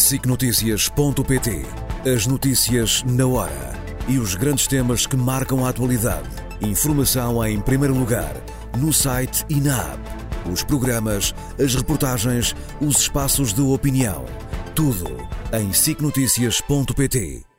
SICNotícias.pt As notícias na hora e os grandes temas que marcam a atualidade. Informação em primeiro lugar, no site e na app. Os programas, as reportagens, os espaços de opinião. Tudo em SICNotícias.pt.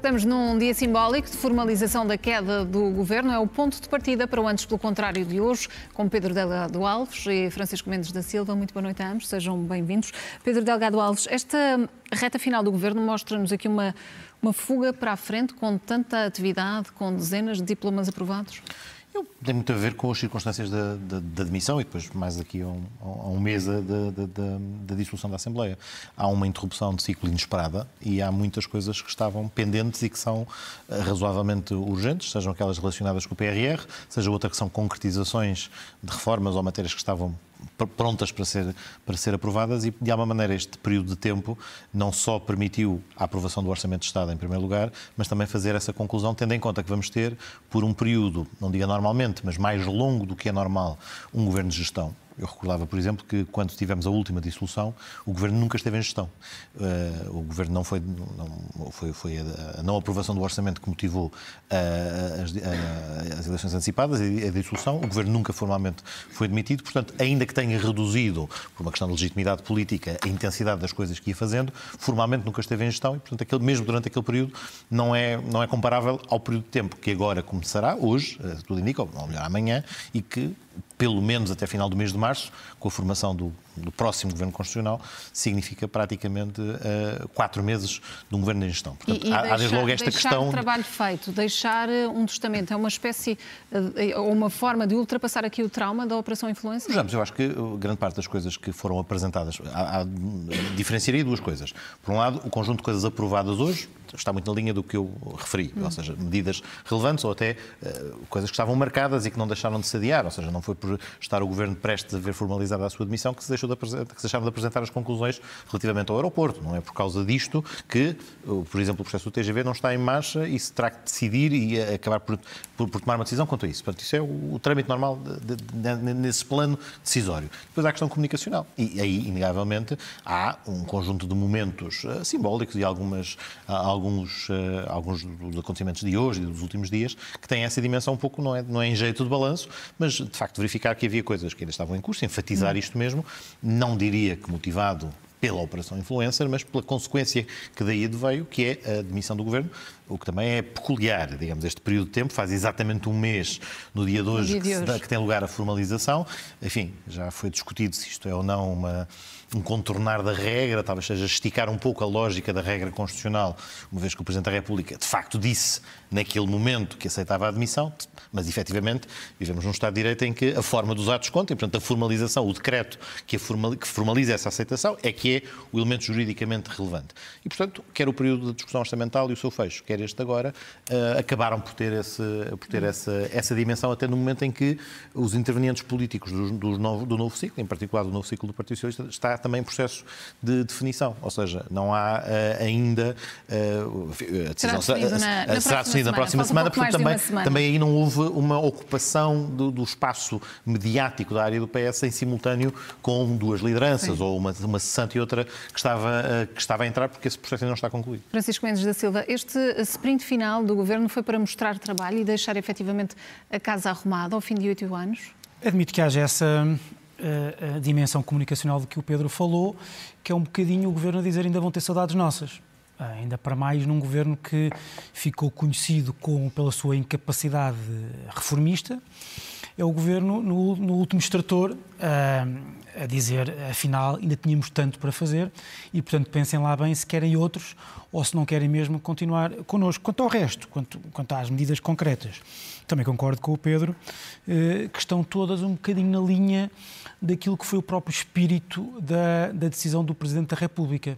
Estamos num dia simbólico de formalização da queda do governo. É o ponto de partida para o antes pelo contrário de hoje, com Pedro Delgado Alves e Francisco Mendes da Silva. Muito boa noite a ambos, sejam bem-vindos. Pedro Delgado Alves, esta reta final do governo mostra-nos aqui uma, uma fuga para a frente com tanta atividade, com dezenas de diplomas aprovados? Eu, tem muito a ver com as circunstâncias da, da, da admissão e depois mais daqui a um, a um mês da, da, dissolução da Assembleia. Há uma interrupção de ciclo inesperada e há muitas coisas que estavam pendentes e que são eh, razoavelmente urgentes, sejam aquelas relacionadas com o PRR, seja outra que são concretizações de reformas ou matérias que estavam prontas para ser, para ser aprovadas e, de alguma maneira, este período de tempo não só permitiu a aprovação do Orçamento de Estado, em primeiro lugar, mas também fazer essa conclusão, tendo em conta que vamos ter, por um período, não diga normalmente, mas mais longo do que é normal, um governo de gestão. Eu recordava, por exemplo, que quando tivemos a última dissolução, o governo nunca esteve em gestão. Uh, o governo não foi, não, foi, foi a, não aprovação do orçamento que motivou uh, as, uh, as, eleições antecipadas e a dissolução. O governo nunca formalmente foi demitido, portanto, ainda que tenha reduzido, por uma questão de legitimidade política, a intensidade das coisas que ia fazendo, formalmente nunca esteve em gestão e, portanto, aquele, mesmo durante aquele período, não é, não é comparável ao período de tempo que agora começará, hoje, tudo indica, ou melhor, amanhã, e que pelo menos até final do mês de março, com a formação do, do próximo Governo Constitucional, significa praticamente uh, quatro meses de um Governo de gestão. Portanto, e, e há, deixar, desde logo esta questão... o trabalho feito, deixar eh, um testamento, é uma espécie, ou uma forma de ultrapassar aqui o trauma da Operação Influência? Vejamos, eu acho que grande parte das coisas que foram apresentadas, há, há, diferenciaria duas coisas. Por um lado, o conjunto de coisas aprovadas hoje, está muito na linha do que eu referi, hum. ou seja, medidas relevantes ou até uh, coisas que estavam marcadas e que não deixaram de se adiar, ou seja, não foi por estar o Governo prestes a ver formalizada a sua demissão que se, deixou de que se deixaram de apresentar as conclusões relativamente ao aeroporto. Não é por causa disto que, por exemplo, o processo do TGV não está em marcha e se terá que decidir e acabar por, por, por tomar uma decisão quanto a isso. Portanto, isso é o, o trâmite normal de, de, de, nesse plano decisório. Depois há a questão comunicacional. E aí, inegavelmente, há um conjunto de momentos uh, simbólicos e algumas, uh, alguns, uh, alguns dos acontecimentos de hoje e dos últimos dias que têm essa dimensão um pouco, não é, não é em jeito de balanço, mas de facto verificar que havia coisas que ainda estavam em curso, enfatizar hum. isto mesmo, não diria que motivado pela Operação Influencer, mas pela consequência que daí veio, que é a demissão do governo, o que também é peculiar, digamos, este período de tempo, faz exatamente um mês no dia de hoje, dia de hoje. Que, dá, que, tem lugar a formalização. Enfim, já foi discutido se isto é ou não uma, um contornar da regra, talvez seja esticar um pouco a lógica da regra constitucional, uma vez que o Presidente da República de facto disse naquele momento que aceitava a admissão, mas efetivamente vivemos num Estado de Direito em que a forma dos atos conta e, portanto, a formalização, o decreto que, formaliza essa aceitação é que é o elemento juridicamente relevante. E, portanto, quer o período de discussão orçamental e o seu fecho, quer este agora, uh, acabaram por ter, esse, por ter essa, essa dimensão até no momento em que os intervenientes políticos do, do, novo, do novo ciclo, em particular do novo ciclo do Partido Socialista, está também em processo de definição. Ou seja, não há uh, ainda uh, a decisão será definida na, na, será definida na próxima semana, um portanto também, semana. também aí não houve uma ocupação do, do, espaço mediático da área do PS em simultâneo com duas lideranças, Sim. ou uma, uma cessante e outra que estava, que estava a entrar, porque esse processo ainda não está concluído. Francisco Mendes da Silva, este sprint final do Governo foi para mostrar trabalho e deixar efetivamente a casa arrumada ao fim de oito anos? Admito que haja essa a, a dimensão comunicacional de que o Pedro falou, que é um bocadinho o Governo a dizer ainda vão ter saudades nossas. Ainda para mais num governo que ficou conhecido com, pela sua incapacidade reformista, é o governo no, no último extrator a, a dizer, afinal, ainda tínhamos tanto para fazer e, portanto, pensem lá bem se querem outros ou se não querem mesmo continuar connosco. Quanto ao resto, quanto, quanto às medidas concretas, também concordo com o Pedro, eh, que estão todas um bocadinho na linha daquilo que foi o próprio espírito da, da decisão do Presidente da República.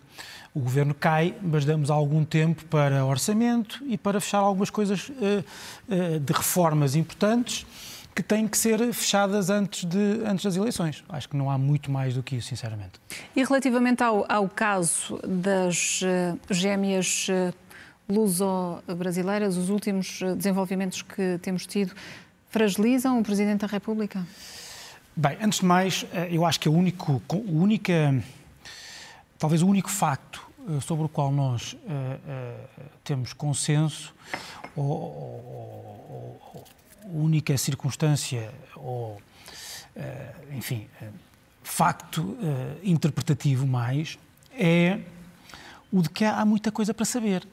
O governo cai, mas damos algum tempo para orçamento e para fechar algumas coisas uh, uh, de reformas importantes que têm que ser fechadas antes, de, antes das eleições. Acho que não há muito mais do que isso, sinceramente. E relativamente ao, ao caso das uh, gêmeas luso-brasileiras, os últimos desenvolvimentos que temos tido fragilizam o Presidente da República? Bem, antes de mais, eh, eu acho que o único, o única, talvez o único facto eh, sobre o qual nós uh, uh, temos consenso, ou, ou, ou, única circunstância, ou, uh, enfim, facto interpretativo mais, é o de que há muita coisa para saber.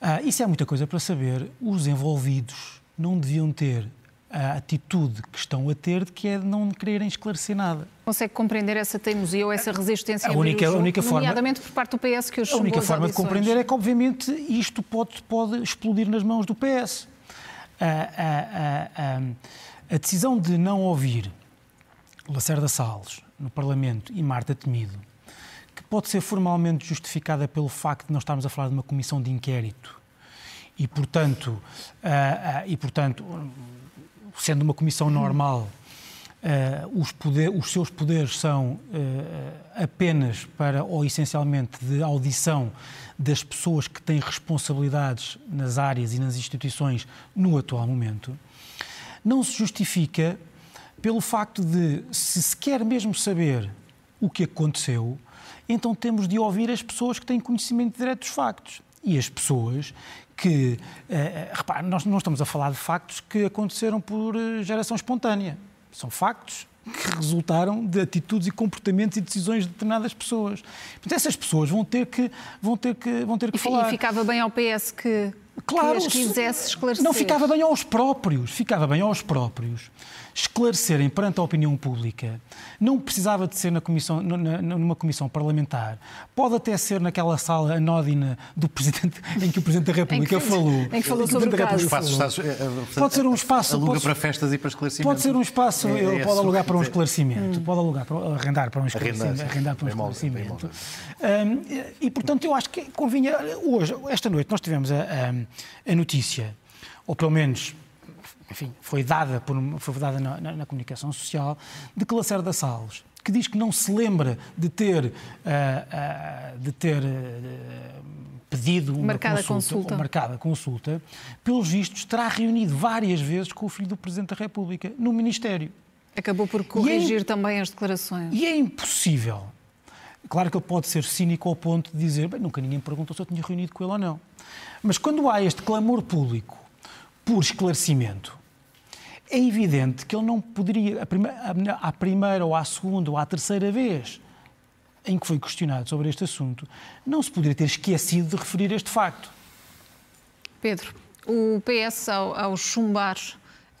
Ah, e se há muita coisa para saber, os envolvidos não deviam ter a atitude que estão a ter de que é de não quererem esclarecer nada. Consegue compreender essa teimosia ou essa resistência a única, a, a única forma, nomeadamente por parte do PS que os A única forma de compreender é que, obviamente, isto pode, pode explodir nas mãos do PS. A, a, a, decisão de não ouvir Lacerda Salles no Parlamento e Marta Temido, que pode ser formalmente justificada pelo facto de não estarmos a falar de uma comissão de inquérito. E, portanto, e, portanto sendo uma comissão normal, uh, os, poder, os, seus poderes são uh, apenas para, ou essencialmente, de audição das pessoas que têm responsabilidades nas áreas e nas instituições no atual momento, não se justifica pelo facto de, se se quer mesmo saber o que aconteceu, então temos de ouvir as pessoas que têm conhecimento direto dos factos. E as pessoas que, uh, repare, nós não estamos a falar de factos que aconteceram por geração espontânea. São factos que resultaram de atitudes e comportamentos e decisões de determinadas pessoas. Portanto, essas pessoas vão ter que, vão ter que, vão ter que e, falar. E ficava bem ao PS que, claro, que as quisesse esclarecer. Não ficava bem aos próprios, ficava bem aos próprios esclarecerem perante a opinião pública. Não precisava de ser na comissão, numa comissão parlamentar. Pode até ser naquela sala anódina do Presidente, em que o Presidente da República em que, falou. Em que falou sobre o caso. Espaço, eh, eh, pode ser um espaço... Aluga pode, para festas e para esclarecimento. Pode ser um espaço, é, é pode alugar para um esclarecimento, hum. pode alugar para, arrendar para um esclarecimento. Arrendar, para um esclarecimento. Um, e, portanto, eu acho que convinha... Hoje, esta noite, nós tivemos a, a, a notícia, ou pelo menos enfim, foi dada, por, foi dada na, na, na comunicação social, de que Lacerda Salles, que diz que não se lembra de ter, uh, uh, de ter uh, pedido uma marcada consulta, consulta. marcada consulta, pelos vistos terá reunido várias vezes com o filho do Presidente da República no Ministério. Acabou por corrigir é, também as declarações. E é impossível. Claro que ele pode ser cínico ao ponto de dizer, bem, nunca ninguém perguntou se eu tinha reunido com ele ou não. Mas quando há este clamor público por esclarecimento, é evidente que ele não poderia, à primeira ou à segunda ou à terceira vez em que foi questionado sobre este assunto, não se poderia ter esquecido de referir este facto. Pedro, o PS, ao, ao chumbar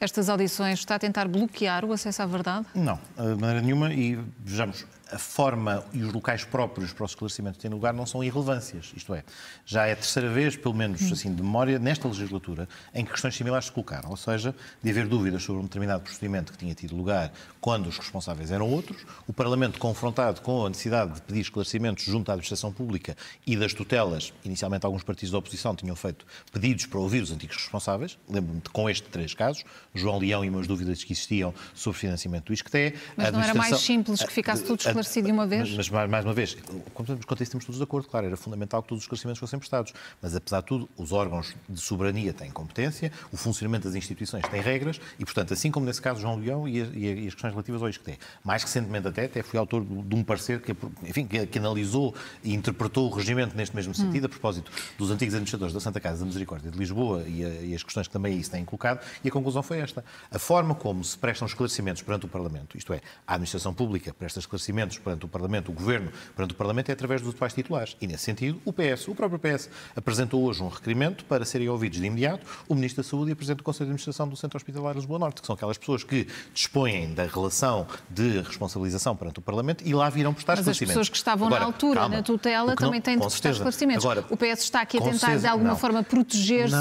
estas audições, está a tentar bloquear o acesso à verdade? Não, de maneira nenhuma. E vejamos, a forma e os locais próprios para o esclarecimento que têm lugar não são irrelevâncias. Isto é, já é a terceira vez, pelo menos assim de memória, nesta legislatura, em que questões similares se colocaram. Ou seja, de haver dúvidas sobre um determinado procedimento que tinha tido lugar quando os responsáveis eram outros, o Parlamento confrontado com a necessidade de pedir esclarecimentos junto à administração pública e das tutelas, inicialmente alguns partidos da oposição tinham feito pedidos para ouvir os antigos responsáveis, lembro-me de com estes três casos, João Leão e umas dúvidas que existiam sobre financiamento do ISCTE. Mas não era mais simples que ficasse tudo esclarecido? Esclarecido de uma vez? Mas, mas, mais uma vez, quanto a isso temos todos de acordo, claro, era fundamental que todos os esclarecimentos fossem prestados. Mas, apesar de tudo, os órgãos de soberania têm competência, o funcionamento das instituições tem regras e, portanto, assim como nesse caso João Leão e, e, e as questões relativas ao ISCTE. Mais recentemente até, até fui autor de um parecer que, enfim, que, que analisou e interpretou o regimento neste mesmo sentido, hum. a propósito dos antigos administradores da Santa Casa da Misericórdia de Lisboa e, a, e as questões que também aí se têm colocado, e a conclusão foi esta. A forma como se prestam esclarecimentos perante o Parlamento, isto é, a administração pública presta esclarecimentos perante o Parlamento, o Governo perante o Parlamento é através dos atuais titulares. E, nesse sentido, o PS, o próprio PS, apresentou hoje um requerimento para serem ouvidos de imediato o Ministro da Saúde e o Presidente do Conselho de Administração do Centro Hospitalar de Lisboa Norte, que são aquelas pessoas que dispõem da relação de responsabilização perante o Parlamento e lá virão prestar Mas as pessoas que estavam Agora, na altura, calma, na tutela, também têm de prestar esclarecimentos. Agora, o PS está aqui a tentar, certeza, de alguma não. forma, proteger-se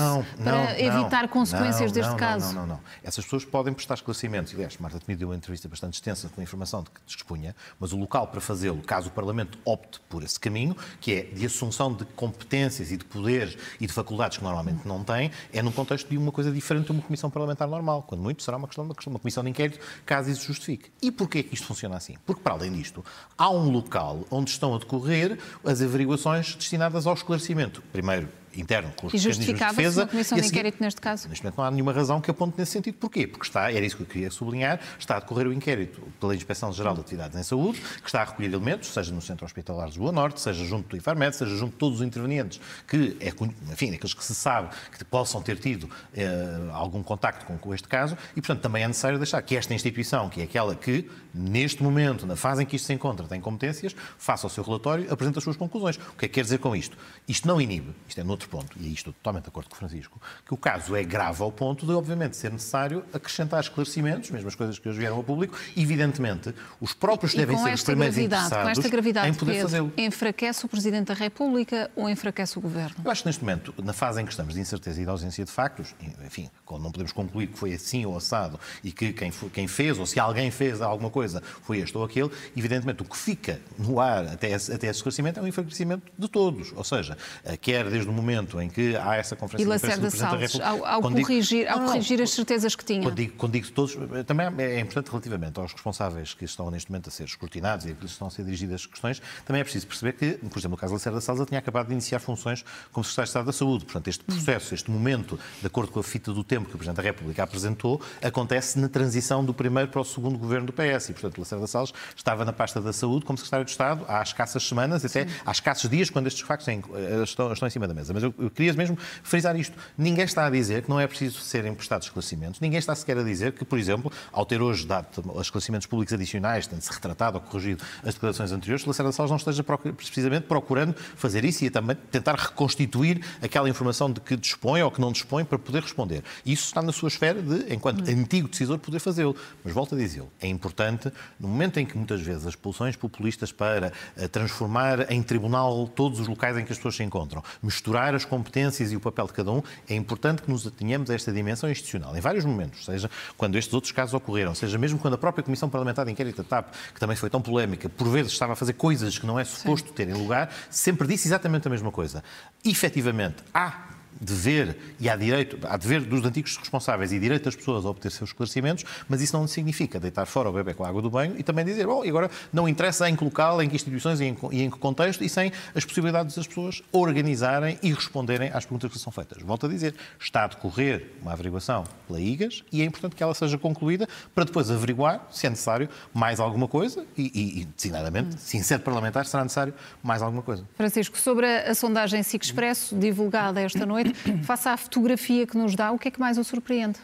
para evitar consequências deste caso. Não, não, não, Essas pessoas podem prestar esclarecimentos. Aliás, Marta Temido deu uma entrevista bastante extensa com a informação de que dispunha, mas o local para fazê-lo, caso o Parlamento opte por esse caminho, que é de assunção de competências e de poderes e de faculdades que normalmente não tem, é num contexto de uma coisa diferente de uma comissão parlamentar normal. Quando muito, será uma questão de uma comissão de inquérito, caso isso justifique. E porquê que isto funciona assim? Porque, para além disto, há um local onde estão a decorrer as averiguações destinadas ao esclarecimento. Primeiro, interno com os e mecanismos de defesa. uma comissão de seguir- inquérito neste caso? Neste momento não há nenhuma razão que aponte nesse sentido. Porquê? Porque está, era isso que eu queria sublinhar, está a decorrer o inquérito pela Inspeção-Geral de Atividades em Saúde, que está a recolher elementos, seja no Centro Hospitalar de Lisboa Norte, seja junto do IFARMED, seja junto de todos os intervenientes, que é, enfim, aqueles que se sabe que possam ter tido eh, algum contacto com, com este caso, e portanto também é necessário deixar que esta instituição, que é aquela que, neste momento, na fase em que isto se encontra, tem competências, faça o seu relatório, apresente as suas conclusões. O que é que quer dizer com isto? Isto não inibe, isto é noutro ponto, e aí estou totalmente de acordo com o Francisco, que o caso é grave ao ponto de, obviamente, ser necessário acrescentar esclarecimentos, mesmo as coisas que hoje vieram ao público, evidentemente, os próprios E devem ser os primeiros gravidade, com interessados esta gravidade em poder fazê-lo. enfraquece o Presidente da República ou enfraquece o Governo? Eu acho que neste momento, na fase em que estamos de incerteza e de ausência de factos, enfim, quando não podemos concluir que foi assim ou assado e que quem, fo- quem fez, ou se alguém fez alguma coisa, foi este ou aquele, evidentemente o que fica no ar até esse, até esse esclarecimento é um enfraquecimento de todos. Ou seja, eh, quer desde o momento em que há essa E conferência de imprensa do Lacerda Presidente da Salles, República... ao, ao quando digo- corrigir, ao Não, não, corrigir as certezas que tinha. quando digo, quando digo todos, eh, também é importante relativamente aos responsáveis que estão neste momento a ser escrutinados e a que lhes estão a ser dirigidas questões, também é preciso perceber que, por exemplo, no caso da Lacerda Salles, tinha acabado de iniciar funções como Secretário de Estado da Saúde. Portanto, este processo, este momento, de acordo com a fita do tempo que o Presidente da República apresentou, acontece na transição do primeiro para o segundo governo do PS. E, portanto, Lacerda Salles estava na pasta da Saúde como Secretário de Estado há escassas semanas, até há escassos dias, quando estes factos eh, estão, estão em cima da mesa. Mas eu, eu queria mesmo frisar isto. Ninguém está a dizer que não é preciso serem prestados esclarecimentos. Ninguém está sequer a dizer que, por exemplo, ao ter hoje dado esclarecimentos públicos adicionais, tendo-se retratado ou corrigido as declarações anteriores, que Lacerda Salles não esteja precisamente procurando fazer isso e também tentar reconstituir aquela informação de que dispõe ou que não dispõe para poder responder. Isso está na sua esfera de, enquanto antigo decisor, poder fazê-lo. Mas volto a dizê-lo, é importante, no momento em que muitas vezes as pulsões populistas para eh, transformar em tribunal todos os locais em que as pessoas se encontram, misturar as competências e o papel de cada um, é importante que nos atenhamos a esta dimensão institucional, em vários momentos, seja quando estes outros casos ocorreram, seja mesmo quando a própria Comissão Parlamentar de Inquérito da TAP, que também foi tão polémica, por vezes estava a fazer coisas que não é suposto terem lugar, sempre disse exatamente a mesma coisa. Efetivamente, há dever e há direito, há dever dos antigos responsáveis e direito das pessoas a obter seus esclarecimentos, mas isso não significa deitar fora o bebê com a água do banho e também dizer, bom, e agora não interessa em que local, em que instituições e em, e em que contexto e sem as possibilidades das pessoas organizarem e responderem às perguntas que são feitas. Volto a dizer, está a decorrer uma averiguação pela IGAS e é importante que ela seja concluída para depois averiguar, se é necessário, mais alguma coisa e, e, e designadamente, se em sede parlamentar será necessário mais alguma coisa. Francisco, sobre a, a sondagem SIC Expresso, divulgada esta noite, faça a fotografia que nos dá, o que é que mais o surpreende?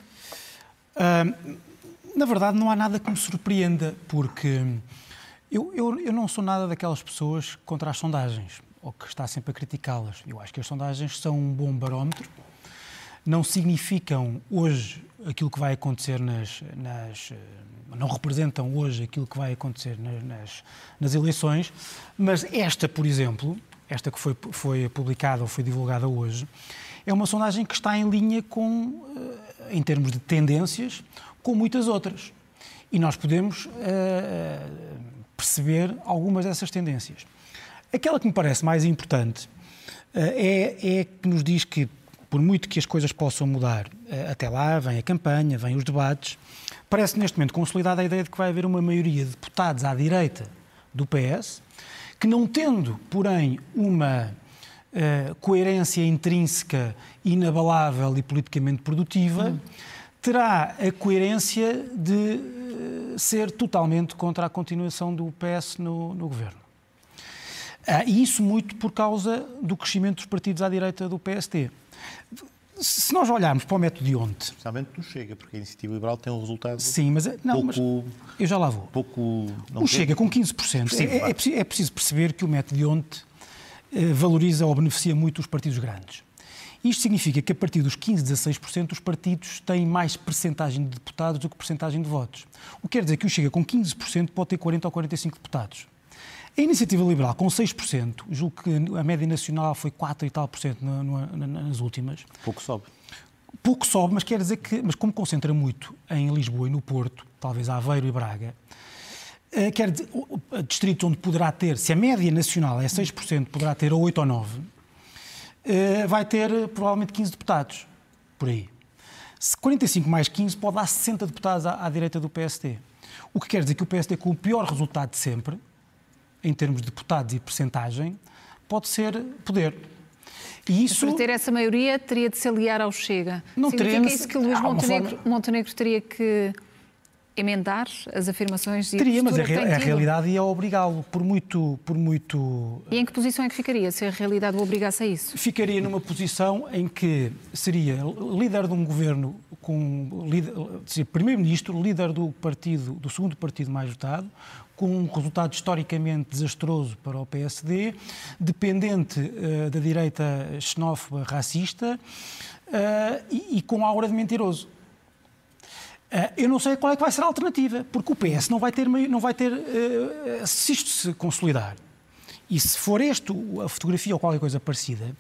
Ah, na verdade, não há nada que me surpreenda, porque eu, eu, eu não sou nada daquelas pessoas contra as sondagens, ou que está sempre a criticá-las. Eu acho que as sondagens são um bom barómetro, não significam hoje aquilo que vai acontecer nas. nas eh, não representam hoje aquilo que vai acontecer nas, nas, nas eleições, mas esta, por exemplo, esta que foi, foi publicada ou foi divulgada hoje, é uma sondagem que está em linha com, eh, em termos de tendências, com muitas outras. E nós podemos eh, perceber algumas dessas tendências. Aquela que me parece mais importante eh, é, é que nos diz que, por muito que as coisas possam mudar, eh, até lá vem a campanha, vem os debates, parece neste momento consolidada a ideia de que vai haver uma maioria de deputados à direita do PS, que não tendo, porém, uma eh, coerência intrínseca, inabalável e politicamente produtiva, terá a coerência de eh, ser totalmente contra a continuação do PS no, no governo. Ah, e isso muito por causa do crescimento dos partidos à direita do PST. Se nós olharmos para o método de ontem, Especialmente no Chega, porque a Iniciativa Liberal tem um resultado sim, mas não, mas pouco... eu já lá vou. pouco não O. Chega com 15%. Expressivo, É, é, vá. preciso- é preciso perceber que o método de ontem eh, valoriza ou beneficia muito os partidos grandes. Isto significa que a partir dos 15, 16%, os partidos têm mais percentagem de deputados do que percentagem de votos. O que quer dizer que o Chega com 15% pode ter 40 ou 45 deputados. A iniciativa liberal com 6%, julgo que a média nacional foi 4 e tal por cento na- na- nas últimas, pouco sobe. pouco sobe, mas quer dizer que, mas como concentra muito em Lisboa e no Porto, talvez Aveiro e Braga, eh, quer dizer, distritos onde poderá ter, se a média nacional é 6%, poderá ter 8 ou 9, eh, vai ter eh, provavelmente 15 deputados, por aí. Se 45 mais 15 pode dar 60 deputados à, à direita do PST. O que quer dizer que o PST, com o pior resultado de sempre, em termos de deputados e percentagem, pode ser poder. E isso... Para ter essa maioria, teria de se aliar ao Chega. Não Significa teremos... isso que Luís Montenegro, forma... Montenegro teria que emendar as afirmações e Teria, mas a, a realidade ia obrigá-lo, por muito, por muito... E em que posição é que ficaria, se a realidade o obrigasse a isso? Ficaria numa posição em que seria líder de um governo, com primeiro-ministro, líder do partido, do segundo partido mais votado, com um resultado historicamente desastroso para o PSD, dependente uh, da direita xenófoba racista uh, e, e com aura de mentiroso. Uh, eu não sei qual é que vai ser a alternativa, porque o PS não vai ter, não vai ter se isto se consolidar, e se for este a fotografia ou qualquer coisa parecida,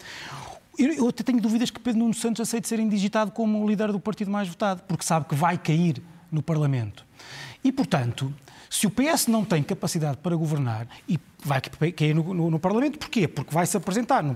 eu, até tenho dúvidas que Pedro Nuno Santos aceite ser indigitado como líder do partido mais votado, porque sabe que vai cair no Parlamento. E, portanto, se o PS não tem capacidade para governar e vai cair no, no, no Parlamento, porquê? Porque vai se apresentar num,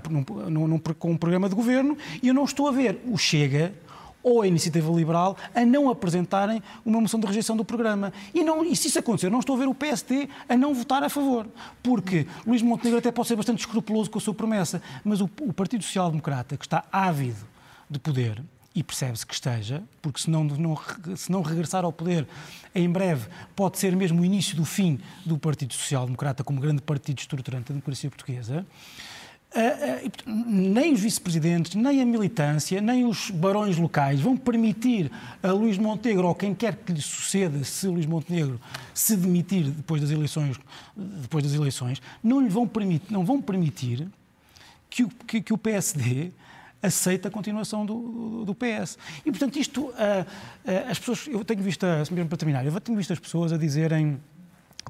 num, num, com um programa de governo e eu não estou a ver o Chega ou a Iniciativa Liberal a não apresentarem uma moção de rejeição do programa. E, não, e se isso acontecer, não estou a ver o PSD a não votar a favor. Porque Luís Montenegro até pode ser bastante escrupuloso com a sua promessa, mas o, o Partido Social Democrata, que está ávido de poder, e percebe-se que esteja, porque se não, não, se não regressar ao poder em breve, pode ser mesmo o início do fim do Partido Social Democrata como grande partido estruturante da democracia portuguesa. Uh, uh, nem os vice-presidentes, nem a militância, nem os barões locais vão permitir a Luís Montenegro ou quem quer que lhe suceda, se Luís Montenegro se demitir depois das eleições, depois das eleições não lhe vão permitir, não vão permitir que o, que, que o PSD aceita a continuação do, do, PS. E, portanto, isto, uh, uh, as pessoas, eu tenho visto, mesmo para terminar, eu tenho visto as pessoas a dizerem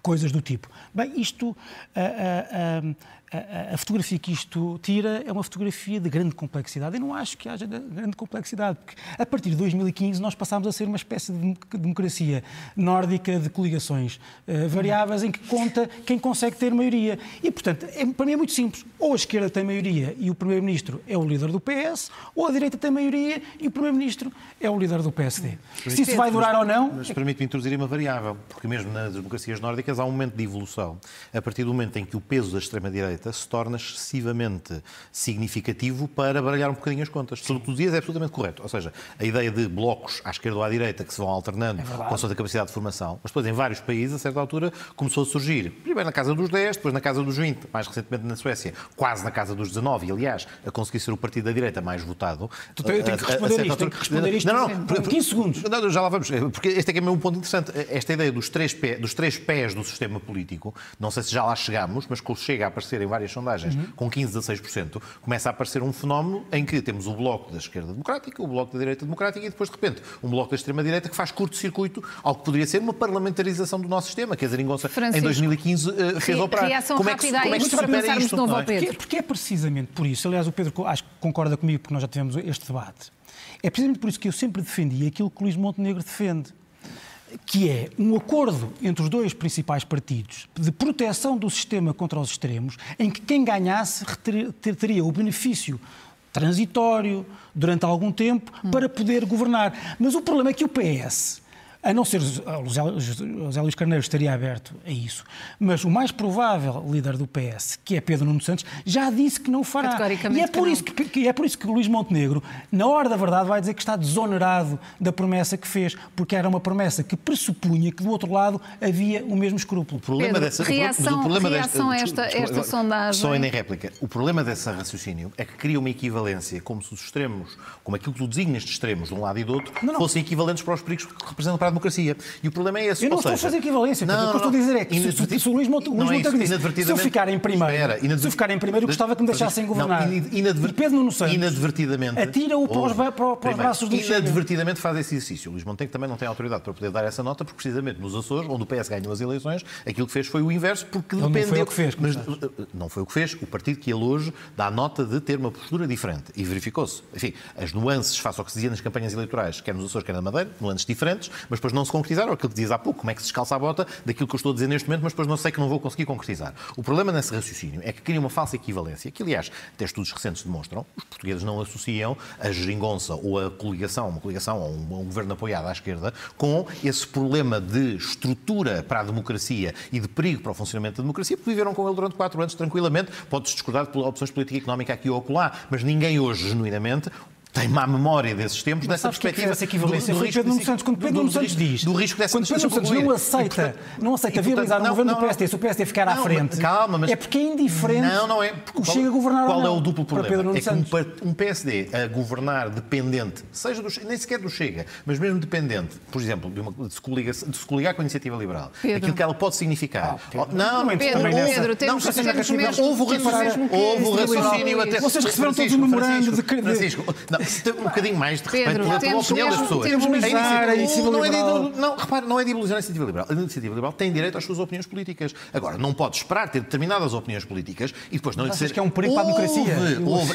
coisas do tipo, bem, isto, uh, a, a, fotografia que isto tira é uma fotografia de grande complexidade. Eu não acho que haja grande complexidade, porque a partir de 2015 nós passámos a ser uma espécie de democracia nórdica de coligações uh, variáveis em que conta quem consegue ter maioria. E, portanto, é, para mim é muito simples. Ou a esquerda tem maioria e o Primeiro-Ministro é o líder do PS, ou a direita tem maioria e o Primeiro-Ministro é o líder do PSD. Mas, Se isso vai durar mas, ou não... Mas permite-me introduzir uma variável, porque mesmo nas democracias nórdicas há um momento de evolução. A partir do momento em que o peso da extrema-direita direita se torna excessivamente significativo para baralhar um bocadinho as contas. Tudo o que tu é absolutamente correto. Ou seja, a ideia de blocos à esquerda ou à direita que se vão alternando é com a sua capacidade de formação. Mas depois, em vários países, a certa altura, começou a surgir, primeiro na casa dos 10, depois na casa dos 20, mais recentemente na Suécia, quase na casa dos 19, e aliás, a conseguir ser o partido da direita mais votado. Tu tem, tem que responder isto, tem que responder isto não, não, por 15 segundos. Não, já lá vamos, porque este é que é mesmo um ponto interessante. Esta ideia dos três, pé, dos três pés do sistema político, não sei se já lá chegamos, mas chega a aparecer em várias sondagens, uhum. com 15, 16%, começa a aparecer um fenómeno em que temos o bloco da esquerda democrática, o bloco da direita democrática e depois, de repente, um bloco da extrema-direita que faz curto-circuito ao que poderia ser uma parlamentarização do nosso sistema, que a Zeringonça em 2015 uh, fez operar. Reação como é que, como é que se supera isto? Novo é? Porque, porque é precisamente por isso, aliás, o Pedro acho que concorda comigo porque nós já tivemos este debate, é precisamente por isso que eu sempre defendi aquilo que o Luís Montenegro defende que é um acordo entre os dois principais partidos de proteção do sistema contra os extremos, em que quem ganhasse teria o benefício transitório durante algum tempo para poder governar. Mas o problema é que o PS a não ser o José Luís Carneiro estaria aberto a isso. Mas o mais provável líder do PS, que é Pedro Nuno Santos, já disse que não fará. E é por, isso que, que, é por isso que o Luís Montenegro, na hora da verdade, vai dizer que está desonerado da promessa que fez, porque era uma promessa que pressupunha que do outro lado havia o mesmo escrúpulo. O problema Pedro, dessa, reação, o problema reação desta, a esta, esta sondagem. Só ainda em réplica. O problema dessa raciocínio é que cria uma equivalência, como se os extremos, como aquilo que tu designas de extremos de um lado e do outro, não, não. fossem equivalentes para os perigos que representam para a democracia. E o problema é esse. Eu não estou seja, a fazer equivalência. Não, o que eu estou a dizer é que se, se, se o Luís Montenegro é disse, se eu ficar em primeiro, espera, se eu ficar em primeiro, eu gostava que me deixassem governar. Não, inadver... E Pedro Nuno Santos inadvertidamente, atira-o para, os, para, para os braços do Inadvertidamente faz esse exercício. O Luís Montenegro também não tem autoridade para poder dar essa nota, porque precisamente nos Açores, onde o PS ganhou as eleições, aquilo que fez foi o inverso, porque ele dependeu... Não foi o que fez. Mas, não foi o que fez. O partido que ele hoje dá nota de ter uma postura diferente. E verificou-se. Enfim, as nuances face ao que se dizia nas campanhas eleitorais, quer nos Açores, quer na Madeira, nuances diferentes, mas depois não se concretizaram. Aquilo que diz há pouco, como é que se descalça a bota daquilo que eu estou a dizer neste momento, mas depois não sei que não vou conseguir concretizar. O problema nesse raciocínio é que cria uma falsa equivalência, que aliás, até estudos recentes demonstram, os portugueses não associam a geringonça ou a coligação, uma coligação ou um, um governo apoiado à esquerda, com esse problema de estrutura para a democracia e de perigo para o funcionamento da democracia, porque viveram com ele durante quatro anos tranquilamente. Pode-se discordar de opções política económica aqui ou acolá, mas ninguém hoje, genuinamente, tem má memória desses tempos, Mas dessa sabes que é que perspectiva. essa equivalência? Rui Pedro Nuno Santos, quando Pedro Nuno Santos diz- do risco dessa Quando Pedro Nuno Santos não aceita, não aceita viabilizar um governo do PSD, se o PSD ficar à não, frente, calma, mas- é porque é indiferente Não, não é. Porque o qual- Chega a governar Qual ou é não, o duplo problema? Pedro Nuno é que um, um PSD a governar dependente, seja do, nem sequer do Chega, mas mesmo dependente, por exemplo, de, uma, de, se, coligar, de se coligar com a iniciativa liberal, Pedro. aquilo que ela pode significar. Oh, Não não, não, Pedro, Pedro, temos, não, temos não, mesmo, houve o temos raciocínio, mesmo que houve o raciocínio até. Vocês receberam todos um memorando de Francisco, não, um bocadinho mais de respeito pela, pela opinião das pessoas. temos mesmo- A iniciativa- não, é não, repare, não é de ilusão a iniciativa liberal. A iniciativa liberal tem direito às suas opiniões políticas. Agora, não pode esperar ter determinadas opiniões políticas e depois não lhe dizer. que é um perigo para a democracia?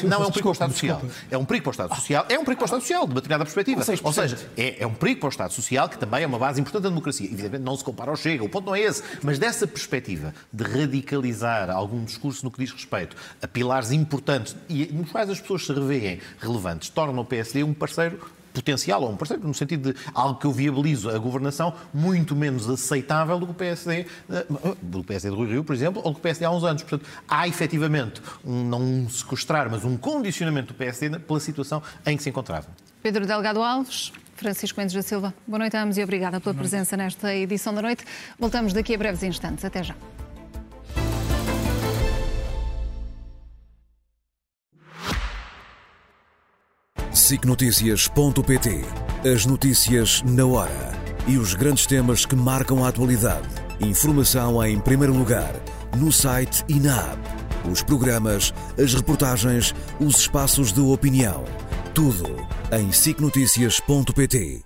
Não, é um perigo para o Estado Social. É um perigo para o Estado Social. É um perigo para o Estado Social, de uma determinada perspectiva. 6%. Ou seja, é, é um perigo para o Estado Social, que também é uma base importante da democracia. Evidentemente, não se compara ao Chega. O ponto não é esse. Mas dessa perspectiva de radicalizar algum discurso no que diz respeito a pilares importantes e nos quais as pessoas se revêem relevantes, torna o PSD um parceiro potencial, ou um parceiro, no sentido de algo que eu viabilizo a governação muito menos aceitável do que o PSD, eh, do PSD de Rui Rio, por exemplo, ou do que o PSD há uns anos. Portanto, há efetivamente um, não um sequestrar, mas um condicionamento do PSD pela situação em que se encontrava. Pedro Delgado Alves, Francisco Mendes da Silva, boa noite a ambos e obrigada pela presença nesta edição da noite. Voltamos daqui a breves instantes. Até já. SICNotícias.pt As notícias na hora e os grandes temas que marcam a atualidade. Informação em primeiro lugar, no site e na app. Os programas, as reportagens, os espaços de opinião. Tudo em SICNotícias.pt.